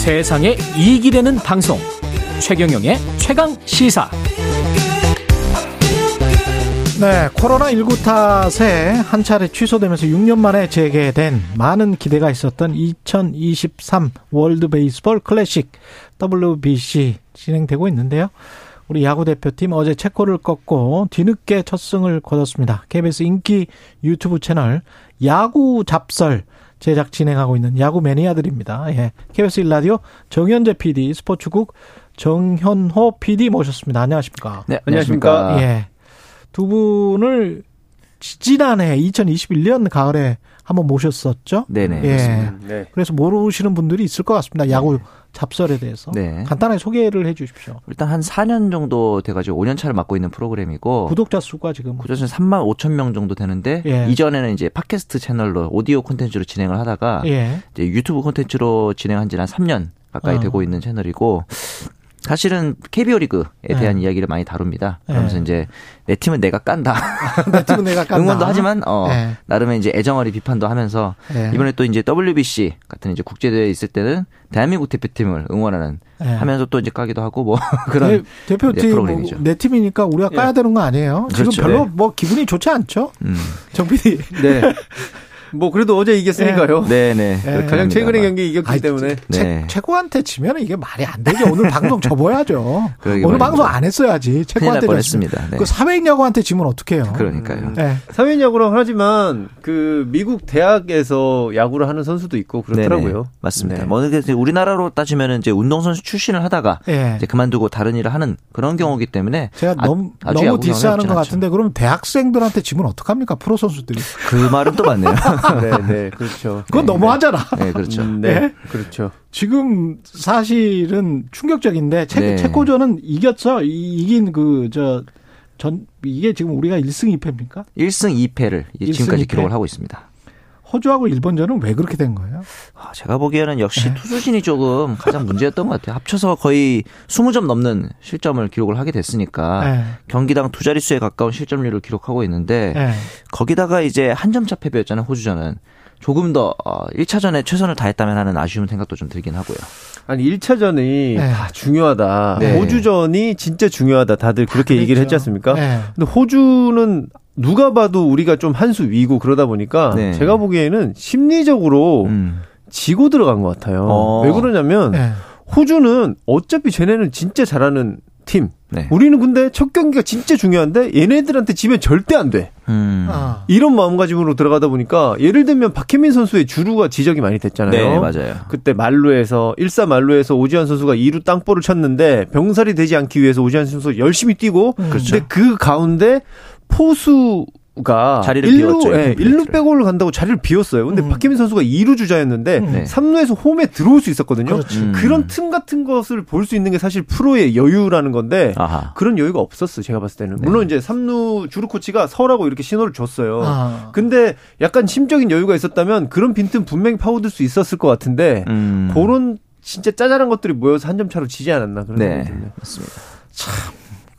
세상에 이익이 되는 방송 최경영의 최강 시사 네, 코로나19 탓에 한 차례 취소되면서 6년 만에 재개된 많은 기대가 있었던 2023 월드 베이스볼 클래식 WBC 진행되고 있는데요. 우리 야구 대표팀 어제 체코를 꺾고 뒤늦게 첫 승을 거뒀습니다. KBS 인기 유튜브 채널 야구 잡설 제작 진행하고 있는 야구 매니아들입니다. 예. KBS 일라디오 정현재 PD, 스포츠국 정현호 PD 모셨습니다. 안녕하십니까? 네, 안녕하십니까? 예. 두 분을 지난해 2021년 가을에 한번 모셨었죠. 네네. 예. 네. 그래서 모르시는 분들이 있을 것 같습니다. 야구 잡설에 대해서. 네. 간단하게 소개를 해 주십시오. 일단 한 4년 정도 돼가지고 5년 차를 맡고 있는 프로그램이고 구독자 수가 지금 구독자 3만 5천 명 정도 되는데 예. 이전에는 이제 팟캐스트 채널로 오디오 콘텐츠로 진행을 하다가 예. 이제 유튜브 콘텐츠로 진행한 지는 한 3년 가까이 어. 되고 있는 채널이고 사실은 KBO 리그에 대한 예. 이야기를 많이 다룹니다. 그러면서 예. 이제 내 팀은 내가 깐다. 내 팀은 내가 깐다. 응원도 하지만 어 예. 나름의 이제 애정어리 비판도 하면서 예. 이번에 또 이제 WBC 같은 이제 국제 대회 있을 때는 대한민국 대표팀을 응원하는 예. 하면서 또 이제 까기도 하고 뭐 그런 대, 대표팀 네, 뭐 프로그램이죠. 내 팀이니까 우리가 까야 되는 거 아니에요? 그렇죠. 지금 별로 네. 뭐 기분이 좋지 않죠? 음. 정 PD. 네. 뭐 그래도 어제 이겼으니까요. 네네. 예. 그렇게 가장 합니다. 최근의 경기 이겼기 아이, 때문에 네. 최, 최고한테 치면 이게 말이 안 되죠. 오늘 방송 접어야죠. 오늘 말입니다. 방송 안 했어야지. 최고한테 졌으면. 뻔했습니다. 네. 그 사회인 야구한테 지면 어떡해요? 그러니까요. 음. 예. 사회인 야구라고 하지만 그 미국 대학에서 야구를 하는 선수도 있고 그렇더라고요. 네네. 맞습니다. 네. 뭐 이게 우리나라로 따지면은 이제 운동선수 출신을 하다가 예. 이제 그만두고 다른 일을 하는 그런 경우기 때문에 제가 아- 너무 너무 디스하는 것 같은데 그럼 대학생들한테 지면 어떡합니까? 프로 선수들이. 그 말은 또 맞네요. 네, 네, 그렇죠. 그건 네, 너무하잖아. 네, 그렇죠. 음, 네, 예? 그렇죠. 지금 사실은 충격적인데 체, 네. 체코전은 이겼어. 이- 이긴 그저 전 이게 지금 우리가 1승 2패입니까? 1승 2패를 일승 지금까지 이패. 기록을 하고 있습니다. 호주하고 일본전은 왜 그렇게 된 거예요? 아, 제가 보기에는 역시 네. 투수진이 조금 가장 문제였던 것 같아요. 합쳐서 거의 20점 넘는 실점을 기록을 하게 됐으니까 예. 경기당 두 자릿수에 가까운 실점률을 기록하고 있는데 예. 거기다가 이제 한 점 차 패배였잖아요. 호주전은. 조금 더 어, 1차전에 최선을 다했다면 하는 아쉬운 생각도 좀 들긴 하고요. 아니 1차전이 네. 다 중요하다. 네. 호주전이 진짜 중요하다. 다들 그렇게 얘기를 그랬죠. 했지 않습니까? 예. 근데 호주는 누가 봐도 우리가 좀 한 수 위고 그러다 보니까 네. 제가 보기에는 심리적으로 음. 지고 들어간 것 같아요. 어. 왜 그러냐면 예. 호주는 어차피 쟤네는 진짜 잘하는 팀. 네. 우리는 근데 첫 경기가 진짜 중요한데 얘네들한테 지면 절대 안 돼. 음. 아. 이런 마음가짐으로 들어가다 보니까 예를 들면 박혜민 선수의 주루가 지적이 많이 됐잖아요. 네, 맞아요. 그때 말루에서 1사 말루에서 오지환 선수가 2루 땅볼을 쳤는데 병살이 되지 않기 위해서 오지환 선수 열심히 뛰고 음. 근데 그 가운데 포수 가 자리를 1루, 비웠죠. 예, 1루 백올로 간다고 자리를 비웠어요. 근데 음. 박혜민 선수가 2루 주자였는데 음. 네. 3루에서 홈에 들어올 수 있었거든요. 그렇지. 음. 그런 틈 같은 것을 볼 수 있는 게 사실 프로의 여유라는 건데 아하. 그런 여유가 없었어 제가 봤을 때는. 네. 물론 이제 3루 주루 코치가 서라고 이렇게 신호를 줬어요. 아. 근데 약간 심적인 여유가 있었다면 그런 빈틈 분명히 파고들 수 있었을 것 같은데 음. 그런 진짜 짜잘한 것들이 모여서 한 점 차로 지지 않았나 그런 네. 생각이 드네요. 맞습니다.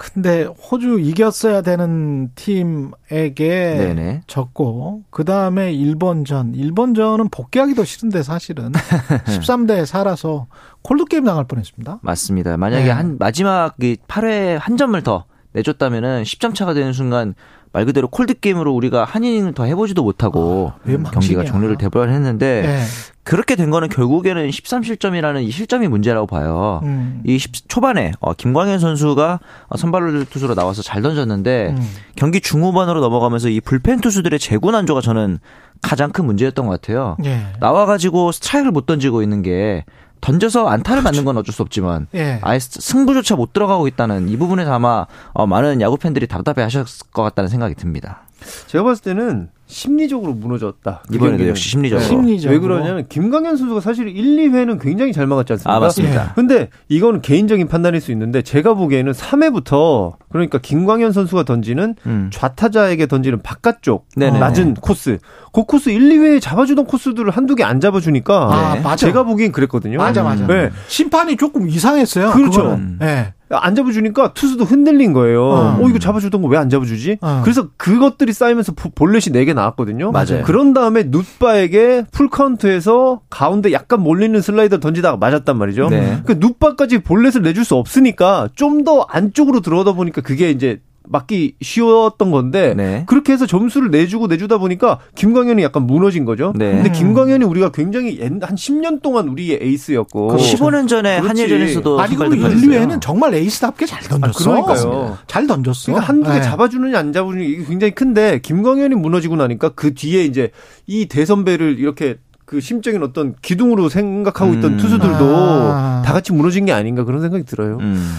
근데 호주 이겼어야 되는 팀에게 네네. 졌고 그 다음에 일본전 일본전은 복귀하기 도 싫은데 사실은 13대 4라서 콜드 게임 당할 뻔했습니다. 맞습니다. 만약에 네. 한 마지막 그 8회 한 점을 더 내줬다면은 10점 차가 되는 순간 말 그대로 콜드 게임으로 우리가 한 이닝을 더 해보지도 못하고 왜 경기가 망신이야. 종료를 돼버려 했는데 네. 그렇게 된 거는 결국에는 13실점이라는 이 실점이 문제라고 봐요. 음. 이 10, 초반에 어, 김광현 선수가 어, 선발 투수로 나와서 잘 던졌는데 음. 경기 중후반으로 넘어가면서 이 불펜 투수들의 재구 난조가 저는 가장 큰 문제였던 것 같아요. 예. 나와가지고 스트라이크를 못 던지고 있는 게 던져서 안타를 맞는 건 어쩔 수 없지만 예. 아예 승부조차 못 들어가고 있다는 이 부분에서 아마 어, 많은 야구 팬들이 답답해 하셨을 것 같다는 생각이 듭니다. 제가 봤을 때는 심리적으로 무너졌다. 그 이번에도. 역시 심리적으로. 심리적으로. 왜 그러냐면 김광현 선수가 사실 1, 2회는 굉장히 잘 막았지 않습니까? 아, 맞습니다. 근데 이거는 개인적인 판단일 수 있는데 제가 보기에는 3회부터 그러니까 김광현 선수가 던지는 음. 좌타자에게 던지는 바깥쪽 네네네. 낮은 코스. 그 코스 1, 2회에 잡아주던 코스들을 한두 개 안 잡아주니까 아, 네. 맞아. 제가 보기엔 그랬거든요. 맞아 맞아. 네. 심판이 조금 이상했어요. 그렇죠. 예. 안 잡아주니까 투수도 흔들린 거예요. 어. 어, 이거 잡아주던 거 왜 안 잡아주지? 어. 그래서 그것들이 쌓이면서 보- 볼넷이 4개 나왔거든요. 맞아요. 그런 다음에 눕바에게 풀카운트에서 가운데 약간 몰리는 슬라이더 던지다가 맞았단 말이죠. 네. 그 눕바까지 볼넷을 내줄 수 없으니까 좀 더 안쪽으로 들어오다 보니까 그게 이제 맞기 쉬웠던 건데 네. 그렇게 해서 점수를 내주고 내주다 보니까 김광현이 약간 무너진 거죠. 네. 근데 음. 김광현이 우리가 굉장히 옛- 한 10년 동안 우리의 에이스였고 그 15년 전에 그렇지. 한예전에서도 아니 그리고 선발 1, 득점했어요. 2회는 정말 에이스답게 잘 던졌어. 그러니까요. 잘 던졌어. 그러니까 한두 개 네. 잡아주느냐 안 잡아주느냐 이게 굉장히 큰데 김광현이 무너지고 나니까 그 뒤에 이제 이 대선배를 이렇게 그 심적인 어떤 기둥으로 생각하고 있던 음. 투수들도 아. 다 같이 무너진 게 아닌가 그런 생각이 들어요. 음.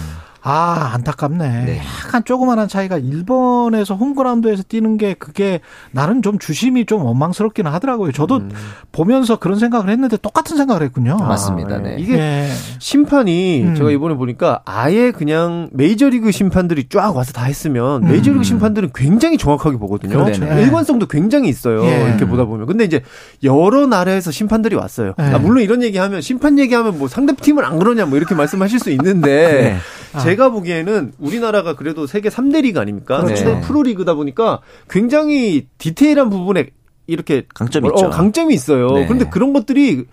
아, 안타깝네. 네. 약간 조그만한 차이가 일본에서 홈그라운드에서 뛰는 게 그게 나는 좀 주심이 좀 원망스럽기는 하더라고요. 저도 음. 보면서 그런 생각을 했는데 똑같은 생각을 했군요. 아, 맞습니다. 네. 네. 이게 예. 심판이 음. 제가 이번에 보니까 아예 그냥 메이저리그 심판들이 쫙 와서 다 했으면 음. 메이저리그 심판들은 굉장히 정확하게 보거든요. 그렇죠. 네네. 일관성도 굉장히 있어요. 예. 이렇게 보다 보면. 근데 이제 여러 나라에서 심판들이 왔어요. 예. 아, 물론 이런 얘기하면 심판 얘기하면 뭐 상대팀은 안 그러냐 뭐 이렇게 말씀하실 수 있는데 네. 제가 보기에는 우리나라가 그래도 세계 3대 리그 아닙니까? 그렇죠. 근데 프로리그다 보니까 굉장히 디테일한 부분에 이렇게 강점이 어, 있죠. 강점이 있어요. 네. 그런데 그런 것들이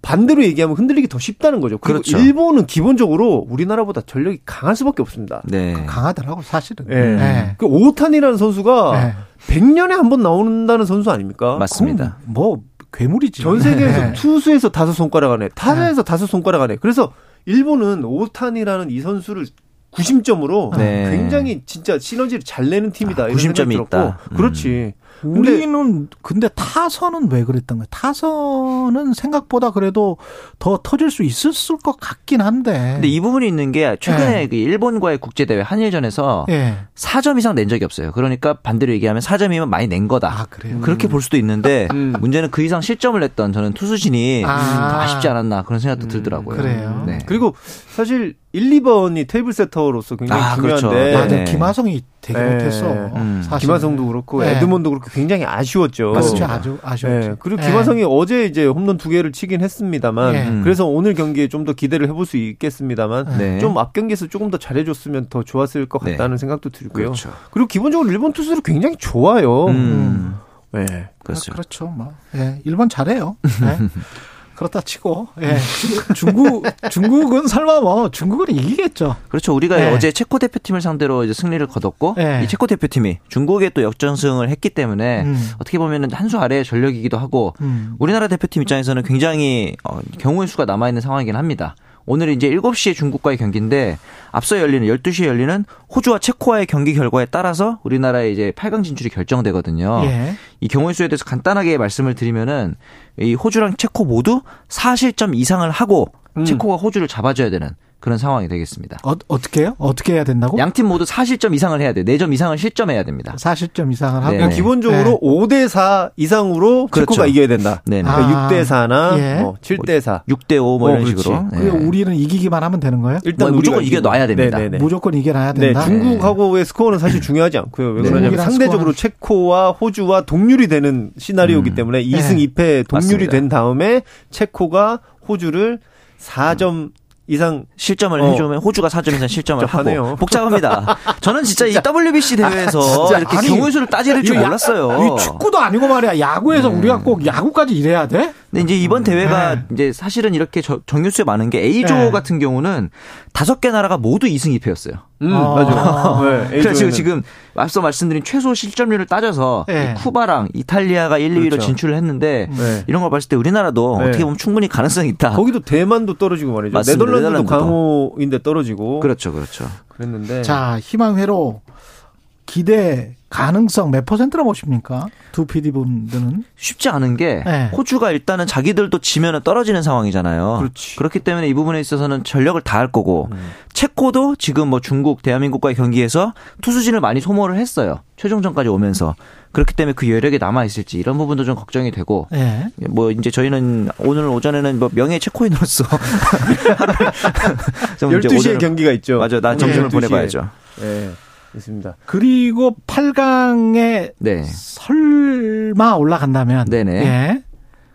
반대로 얘기하면 흔들리기 더 쉽다는 거죠. 그리고 그렇죠. 일본은 기본적으로 우리나라보다 전력이 강할 수밖에 없습니다. 네. 강하더라고 사실은. 예. 예. 그 오탄이라는 선수가 예. 100년에 한 번 나온다는 선수 아닙니까? 맞습니다. 뭐 괴물이지. 전 세계에서 예. 투수에서 다섯 손가락 안에, 타자에서 다섯 손가락 안에. 그래서 일본은 오탄이라는 이 선수를 구심점으로 네. 굉장히 진짜 시너지를 잘 내는 팀이다. 아, 이런 구심점이. 있다. 음. 그렇지. 근데 우리는 근데 타선은 왜 그랬던 거야? 타선은 생각보다 그래도 더 터질 수 있었을 것 같긴 한데. 근데 이 부분이 있는 게 최근에 네. 그 일본과의 국제 대회 한일전에서 예. 4점 이상 낸 적이 없어요. 그러니까 반대로 얘기하면 4점이면 많이 낸 거다. 아 그래요. 그렇게 볼 수도 있는데 음. 문제는 그 이상 실점을 냈던 저는 투수진이 아. 더 아쉽지 않았나 그런 생각도 들더라고요. 그래요. 네. 그리고 사실 1, 2번이 테이블 세터로서 굉장히 아, 그렇죠. 중요한데 맞아 네. 김하성이 되게 네. 못했어. 음. 사실. 김하성도 그렇고 네. 에드몬도 그렇고 굉장히 아쉬웠죠. 그렇죠. 아주 아쉬웠지. 예, 그리고 예. 김하성이 어제 이제 홈런 두 개를 치긴 했습니다만 예. 음. 그래서 오늘 경기에 좀 더 기대를 해볼 수 있겠습니다만 네. 좀앞 경기에서 조금 더 잘해줬으면 더 좋았을 것 네. 같다는 생각도 들고요. 그렇죠. 그리고 기본적으로 일본 투수들 굉장히 좋아요. 음. 예. 그렇죠. 그렇죠. 뭐. 예. 일본 잘해요. 예. 그렇다 치고 예. 중국 중국은 설마 뭐 중국은 이기겠죠. 그렇죠. 우리가 네. 어제 체코 대표팀을 상대로 이제 승리를 거뒀고 네. 이 체코 대표팀이 중국에 또 역전승을 했기 때문에 음. 어떻게 보면은 한 수 아래의 전력이기도 하고 음. 우리나라 대표팀 입장에서는 굉장히 어, 경우의 수가 남아 있는 상황이긴 합니다. 오늘 이제 7시에 중국과의 경기인데 앞서 열리는 12시에 열리는 호주와 체코와의 경기 결과에 따라서 우리나라의 이제 8강 진출이 결정되거든요. 예. 이 경우의 수에 대해서 간단하게 말씀을 드리면은 이 호주랑 체코 모두 4실점 이상을 하고 음. 체코가 호주를 잡아줘야 되는 그런 상황이 되겠습니다. 어, 어떻게 해요? 어떻게 해야 된다고? 양팀 모두 4실점 이상을 해야 돼요. 4점 이상을 실점해야 됩니다. 40점 이상을 하고 네. 그러니까 기본적으로 5대 4 이상으로 그렇죠. 체코가 이겨야 된다. 네네. 그러니까 아. 6대 4나 예. 뭐 7대 4. 6대 5뭐 어, 이런 그렇지. 식으로. 그 네. 우리는 이기기만 하면 되는 거예요? 일단 뭐 무조건 이겨놔야. 됩니다. 네네네. 무조건 이겨놔야 네, 된다. 중국하고의 스코어는 사실 중요하지 않고요. 왜 네. 그러냐면 상대적으로 스코어는- 체코와 호주와 동률이 되는 시나리오이기 음. 때문에 2승 2패 동률이 맞습니다. 된 다음에 체코가 호주를 4점 이상 실점을 어. 해주면 호주가 4점 이상 실점을 복잡하네요. 하고 복잡합니다. 저는 진짜, 이 WBC 대회에서 진짜. 이렇게 아니, 경우의 수를 따질 줄 몰랐어요. 이 축구도 아니고 말이야. 야구에서 네. 우리가 꼭 야구까지 이래야 돼? 근데 이제 이번 대회가 네. 이제 사실은 이렇게 저- 정유수에 많은 게 A조 네. 같은 경우는 다섯 개 나라가 모두 2승 2패였어요. 음, 아. 맞아. 네, 그래서. 지금 앞서 말씀드린 최소 실점률을 따져서 네. 이 쿠바랑 이탈리아가 1, 2위로 그렇죠. 진출을 했는데 네. 이런 걸 봤을 때 우리나라도 네. 어떻게 보면 충분히 가능성이 있다. 거기도 대만도 떨어지고 말이죠. 네덜란드도 네덜란드도. 강호인데 떨어지고 그렇죠, 그렇죠. 그랬는데 자, 희망회로 기대 가능성 몇 퍼센트나 보십니까? 두 PD 분들은. 쉽지 않은 게 네. 호주가 일단은 자기들도 지면은 떨어지는 상황이잖아요. 그렇지. 렇기 때문에 이 부분에 있어서는 전력을 다 할 거고 음. 체코도 지금 뭐 중국, 대한민국과의 경기에서 투수진을 많이 소모를 했어요. 최종전까지 오면서 그렇기 때문에 그 여력이 남아 있을지 이런 부분도 좀 걱정이 되고 예. 뭐 이제 저희는 오늘 오전에는 뭐 명예 체코인으로서 좀 이제 12시에 오전을- 경기가 있죠. 맞아, 나 네, 점심을 12시에. 보내봐야죠. 예. 있습니다. 그리고 8강에 네. 설마 올라간다면 네네. 예.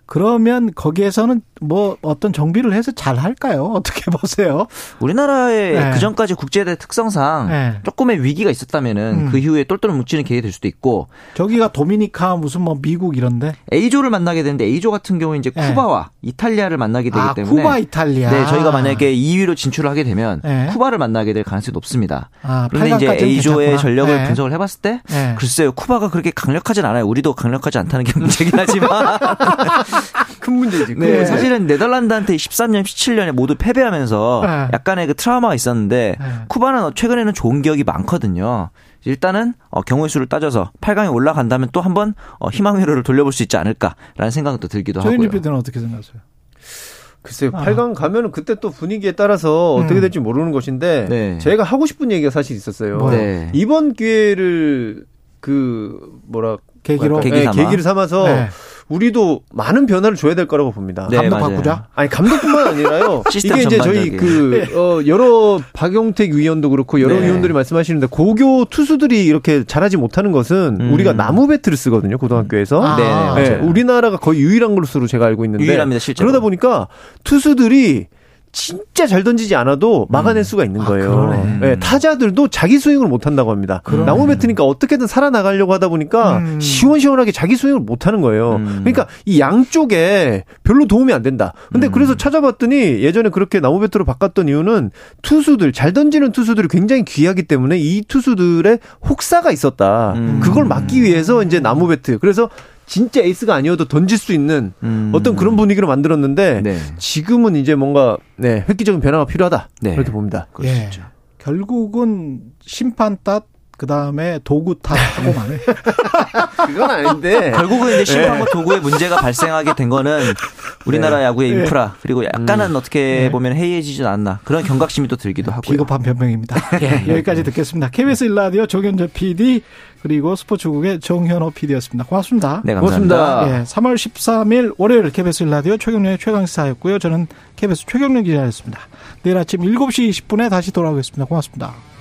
그러면 거기에서는 뭐 어떤 정비를 해서 잘 할까요? 어떻게 보세요? 우리나라의 네. 그 전까지 국제대 특성상 네. 조금의 위기가 있었다면은 음. 그 이후에 똘똘 뭉치는 계획이 될 수도 있고 저기가 도미니카 무슨 뭐 미국 이런데 A조를 만나게 되는데 A조 같은 경우에 이제 네. 쿠바와 이탈리아를 만나게 되기 아 때문에 쿠바 이탈리아 네, 저희가 만약에 2위로 진출을 하게 되면 네. 쿠바를 만나게 될 가능성이 높습니다. 아, 그런데 이제 8강까지는 A조의 괜찮구나. 전력을 네. 분석을 해봤을 때 네. 글쎄요 쿠바가 그렇게 강력하진 않아요. 우리도 강력하지 않다는 게 문제긴 하지만 큰 문제지. 큰 네, 문제. 사실은 네덜란드한테 13년, 17년에 모두 패배하면서 네. 약간의 그 트라우마가 있었는데 네. 쿠바는 최근에는 좋은 기억이 많거든요. 일단은 어, 경우의 수를 따져서 8강에 올라간다면 또 한번 어, 희망 회로를 돌려볼 수 있지 않을까라는 생각도 들기도 하고요. 조현일 PD는 어떻게 생각하세요? 글쎄요, 아. 8강 가면은 그때 또 분위기에 따라서 어떻게 음. 될지 모르는 것인데, 네. 제가 하고 싶은 얘기가 사실 있었어요. 네. 이번 기회를 그 뭐라 계기로 계기 네, 삼아. 계기를 삼아서 네. 우리도 많은 변화를 줘야 될 거라고 봅니다. 네, 감독 맞아요. 바꾸자. 아니 감독뿐만 아니라요. 시스템 이게 이제 저희. 그 어, 여러 박용택 위원도 그렇고 여러 네. 위원들이 말씀하시는데 고교 투수들이 이렇게 잘하지 못하는 것은 음. 우리가 나무 배트를 쓰거든요 고등학교에서. 아. 네, 네, 맞아요. 우리나라가 거의 유일한 것으로 제가 알고 있는데 유일합니다, 실제로. 그러다 보니까 투수들이 진짜 잘 던지지 않아도 막아낼 수가 있는 아, 거예요. 그러네. 네, 타자들도 자기 스윙을 못 한다고 합니다. 나무 배트니까 어떻게든 살아나가려고 하다 보니까 음. 시원시원하게 자기 스윙을 못 하는 거예요. 음. 그러니까 이 양쪽에 별로 도움이 안 된다. 근데 음. 그래서 찾아봤더니 예전에 그렇게 나무 배트로 바꿨던 이유는 투수들 잘 던지는 투수들이 굉장히 귀하기 때문에 이 투수들의 혹사가 있었다. 음. 그걸 막기 위해서 이제 나무 배트. 그래서 진짜 에이스가 아니어도 던질 수 있는 음. 어떤 그런 분위기로 만들었는데 네. 지금은 이제 뭔가 네, 획기적인 변화가 필요하다. 네. 그렇게 봅니다. 수 예. 결국은 심판 탓 그 다음에 도구 탓하고 마네. 그건 아닌데. 결국은 이제 심판과 도구의 문제가 발생하게 된 거는 우리나라 야구의 네. 인프라 그리고 약간은 어떻게 보면 해이해지지 않나 그런 경각심이 또 들기도 하고요. 비겁한 변명입니다. 예, 여기까지 듣겠습니다. KBS 일라디오 조경재 PD 그리고 스포츠국의 정현호 PD였습니다. 고맙습니다. 네, 감사합니다. 고맙습니다. 예, 3월 13일 월요일 KBS 일라디오 최경련의 최강시사였고요. 저는 KBS 최경련 기자였습니다. 내일 아침 7시 20분에 다시 돌아오겠습니다. 고맙습니다.